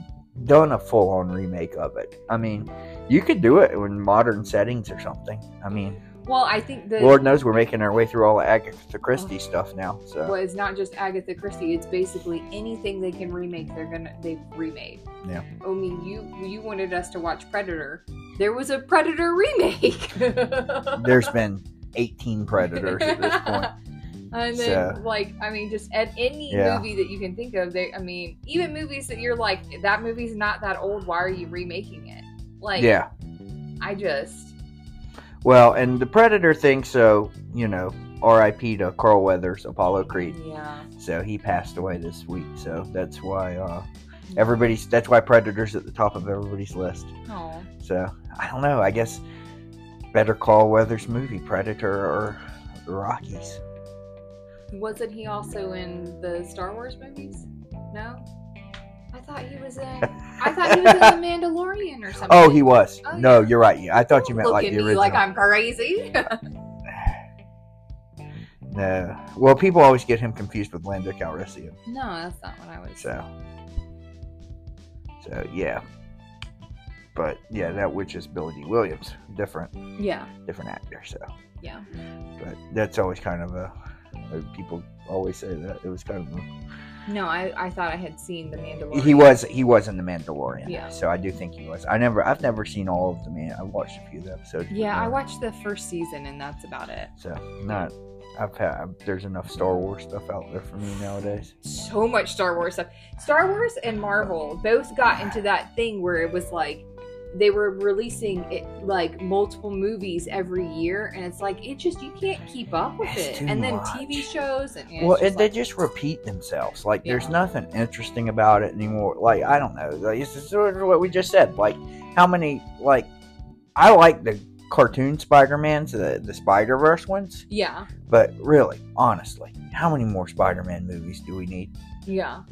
Done a full on remake of it. I mean, you could do it in modern settings or something. I mean, well, I think that Lord knows we're making our way through all the Agatha Christie stuff now. So well, it's not just Agatha Christie. It's basically anything they can remake. They're gonna they've remade. Yeah. I mean, you you wanted us to watch Predator. There was a Predator remake. there's been 18 Predators at this point. And then, So- like, I mean, just at any Yeah. movie that you can think of, they, I mean, even movies that you're like, that movie's not that old. Why are you remaking it? Like, Yeah. I just, Well, and the Predator thing, so, you know, R.I.P. to Carl Weathers, Apollo Creed. Yeah. So he passed away this week. So that's why uh, everybody's that's why Predator's at the top of everybody's list. Oh. So I don't know. I guess better Carl Weathers movie, Predator or the Rockies. Wasn't he also in the Star Wars movies? No. I thought he was in. I thought he was in the Mandalorian or something. Oh, he was. Oh, no, yeah. you're right. I thought you meant Look like at the me original. like I'm crazy. No. Well, people always get him confused with Lando Calrissian. no, that's not what I was. So, so yeah. But yeah, that which is Billy Dee Williams, different, Yeah. different actor. So, Yeah. but that's always kind of a. uh, People always say that it was kind of. No, I, I thought I had seen the Mandalorian. he was he was in the Mandalorian. Yeah. So I do think he was. I never I've never seen all of the man. I watched a few of the episodes. Yeah, I watched the first season and that's about it. So not. I've had. There's enough Star Wars stuff out there for me nowadays. So much Star Wars stuff. Star Wars and Marvel both got into that thing where it was like they were releasing it like multiple movies every year, and it's like it just you can't keep up with It's it. And then much. TV shows and, and well, it's and just they just repeat themselves. Like, there's nothing interesting about it anymore. Like, I don't know. Like, it's just sort of what we just said. Like, how many? Like, I like the cartoon Spider-Mans, the the Spider Verse ones. yeah, But really, honestly, how many more Spider-Man movies do we need? yeah,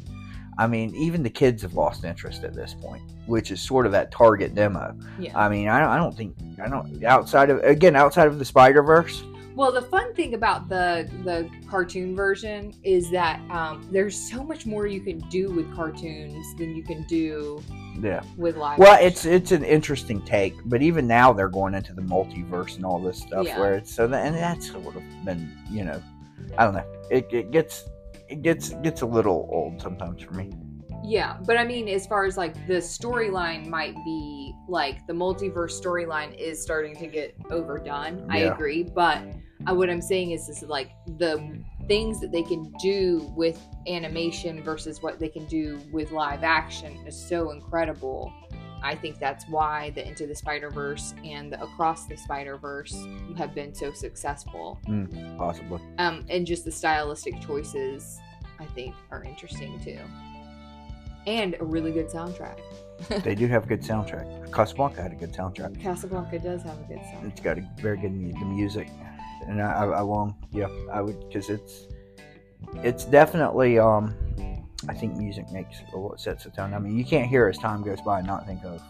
I mean, even the kids have lost interest at this point, which is sort of that target demo. yeah. I mean, I don't, I don't think I don't outside of again outside of the Spider Verse. Well, the fun thing about the the cartoon version is that um, there's so much more you can do with cartoons than you can do Yeah. with live. Well, action. it's it's an interesting take, but even now they're going into the multiverse and all this stuff Yeah. where it's so that and that's sort of been you know, I don't know. It, it gets it gets gets a little old sometimes for me. Yeah, but I mean, as far as like the storyline might be, like the multiverse storyline is starting to get overdone. I agree, but uh, what I'm saying is, is like the things that they can do with animation versus what they can do with live action is so incredible. I think that's why the Into the Spider Verse and the Across the Spider Verse have been so successful. Possibly. Um, and just the stylistic choices, I think, are interesting too. And a really good soundtrack. they do have a good soundtrack. Casablanca had a good soundtrack. Casablanca does have a good soundtrack. It's got a very good the music, and I, I, I long yeah I would because it's it's definitely um I think music makes a lot sets the tone. I mean you can't hear as time goes by and not think of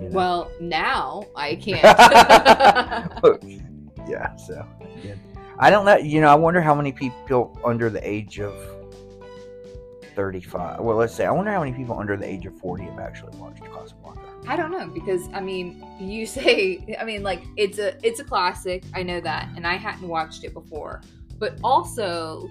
you know. Well, now I can't. yeah so yeah. I don't know you know I wonder how many people under the age of 35 well let's say I wonder how many people under the age of 40 have actually watched Casablanca. I don't know because I mean, you say I mean like it's a it's a classic. I know that, and I hadn't watched it before. But also,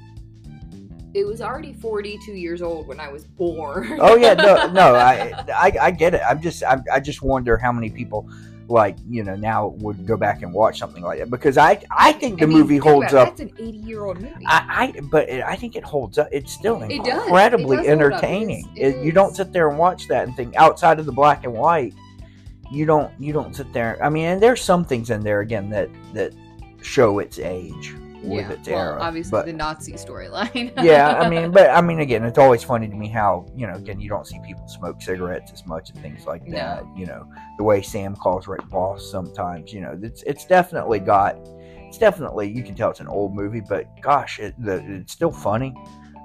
it was already 42 years old when I was born. oh yeah no no I, I i get it. I'm just I, I just wonder how many people like you know now would go back and watch something like that because i i think the I mean, movie holds up. That's an 80 year old movie. I, I but it, i think it holds up. It's still It does. It incredibly does. It entertaining. It It- you don't sit there and watch that and think outside of the black and white you don't you don't sit there. I mean and there's some things in there again that that show its age with its well, era obviously but the Nazi storyline. yeah, I mean, but I mean, again, it's always funny to me how you know, again, you don't see people smoke cigarettes as much and things like No. that. You know, the way Sam calls Rick Boss sometimes. You know, it's it's definitely got, it's definitely you can tell it's an old movie, but gosh, it, the, it's still funny.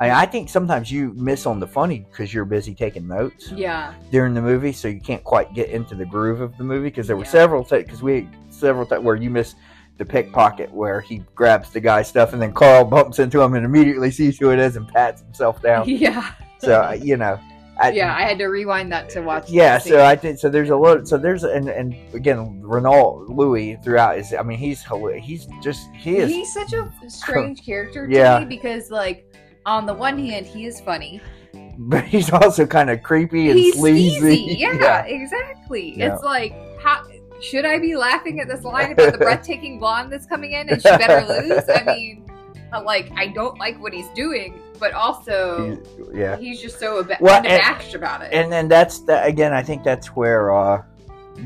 I, I think sometimes you miss on the funny because you're busy taking notes yeah, during the movie, so you can't quite get into the groove of the movie. Because there were Yeah. several because we several times where you miss the pickpocket where he grabs the guy's stuff and then Carl bumps into him and immediately sees who it is and pats himself down. yeah, so uh, you know, I, yeah. I had to rewind that to watch. yeah. So I think so. There's a lot. So there's and and again, Renault Louis throughout is. I mean, he's he's just he is. He's such a strange character to Yeah. me because, like, on the one hand, he is funny. but he's also kind of creepy and He's sleazy. sleazy. Yeah, exactly. Yeah. It's like, how should I be laughing at this line about the breathtaking blonde that's coming in and she better lose? I mean, like, I don't like what he's doing, but also He's- yeah. he's just so ab- Well, and- unabashed about it. and then that's the, again i think that's where uh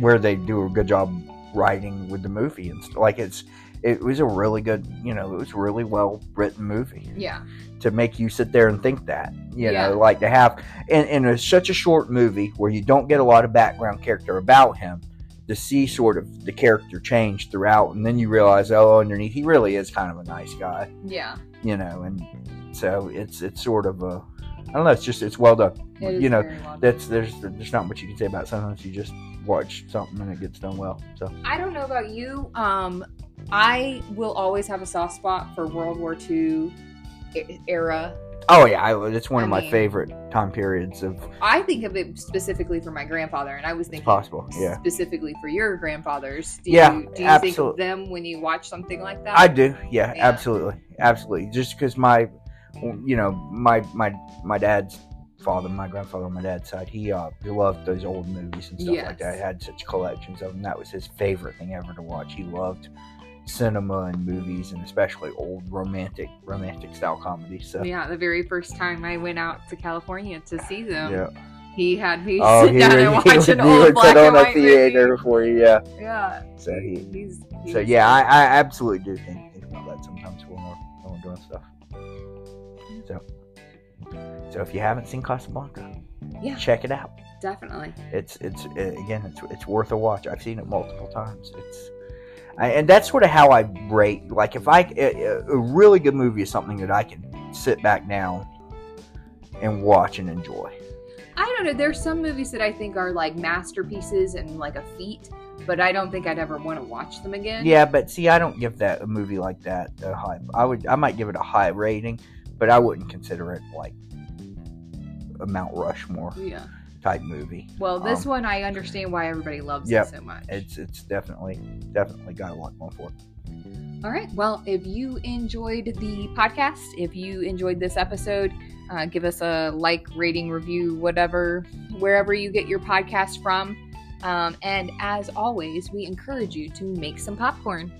where they do a good job writing with the movie and st- like it's it was a really good, you know, it was a really well written movie Yeah. to make you sit there and think that, you Yeah. know, like to have in, in a, such a short movie where you don't get a lot of background character about him to see sort of the character change throughout, and then you realize, oh, underneath he really is kind of a nice guy, Yeah. you know, and so it's it's sort of a, I don't know, it's just it's well done. It you know, well that's there's there's not much you can say about it. sometimes you just watch something and it gets done well. So I don't know about you. Um, I will always have a soft spot for World War II era. Oh yeah, I, it's one I of my mean- favorite time periods of I think of it specifically for my grandfather, and I was thinking possible. Yeah, specifically for your grandfathers. Do Yeah, you, do you think of them when you watch something like that? I do. Yeah, Yeah. absolutely, absolutely. Just because my, you know, my my my dad's father, my grandfather on my dad's side, he uh he loved those old movies and stuff Yes. like that. He had such collections of them. That was his favorite thing ever to watch. He loved cinema and movies and especially old romantic romantic style comedies. So Yeah, the very first time I went out to California to see them, yeah. he had me Oh, sit he down would, and watch an he old would black put on and a white theater movie. for you. Yeah. Yeah, So he. he's, he's So yeah, I, I absolutely do think, think about that sometimes when we're, when we're doing stuff. So, so if you haven't seen Casablanca, Yeah. check it out. definitely. It's it's uh, again, it's it's worth a watch. I've seen it multiple times. It's and that's sort of how I rate. Like if I a, a really good movie is something that I can sit back down and watch and enjoy. I don't know. There's some movies that I think are like masterpieces and like a feat, but I don't think I'd ever want to watch them again. Yeah, but see, I don't give that a movie like that a high. I would, I might give it a high rating, but I wouldn't consider it like a Mount Rushmore Yeah. Type movie. Well, this Um, one I understand why everybody loves Yep. it so much. It's, it's definitely, definitely got a lot going for it. All right. Well, if you enjoyed the podcast, if you enjoyed this episode, uh, give us a like, rating, review, whatever, wherever you get your podcast from. Um, and as always, we encourage you to make some popcorn.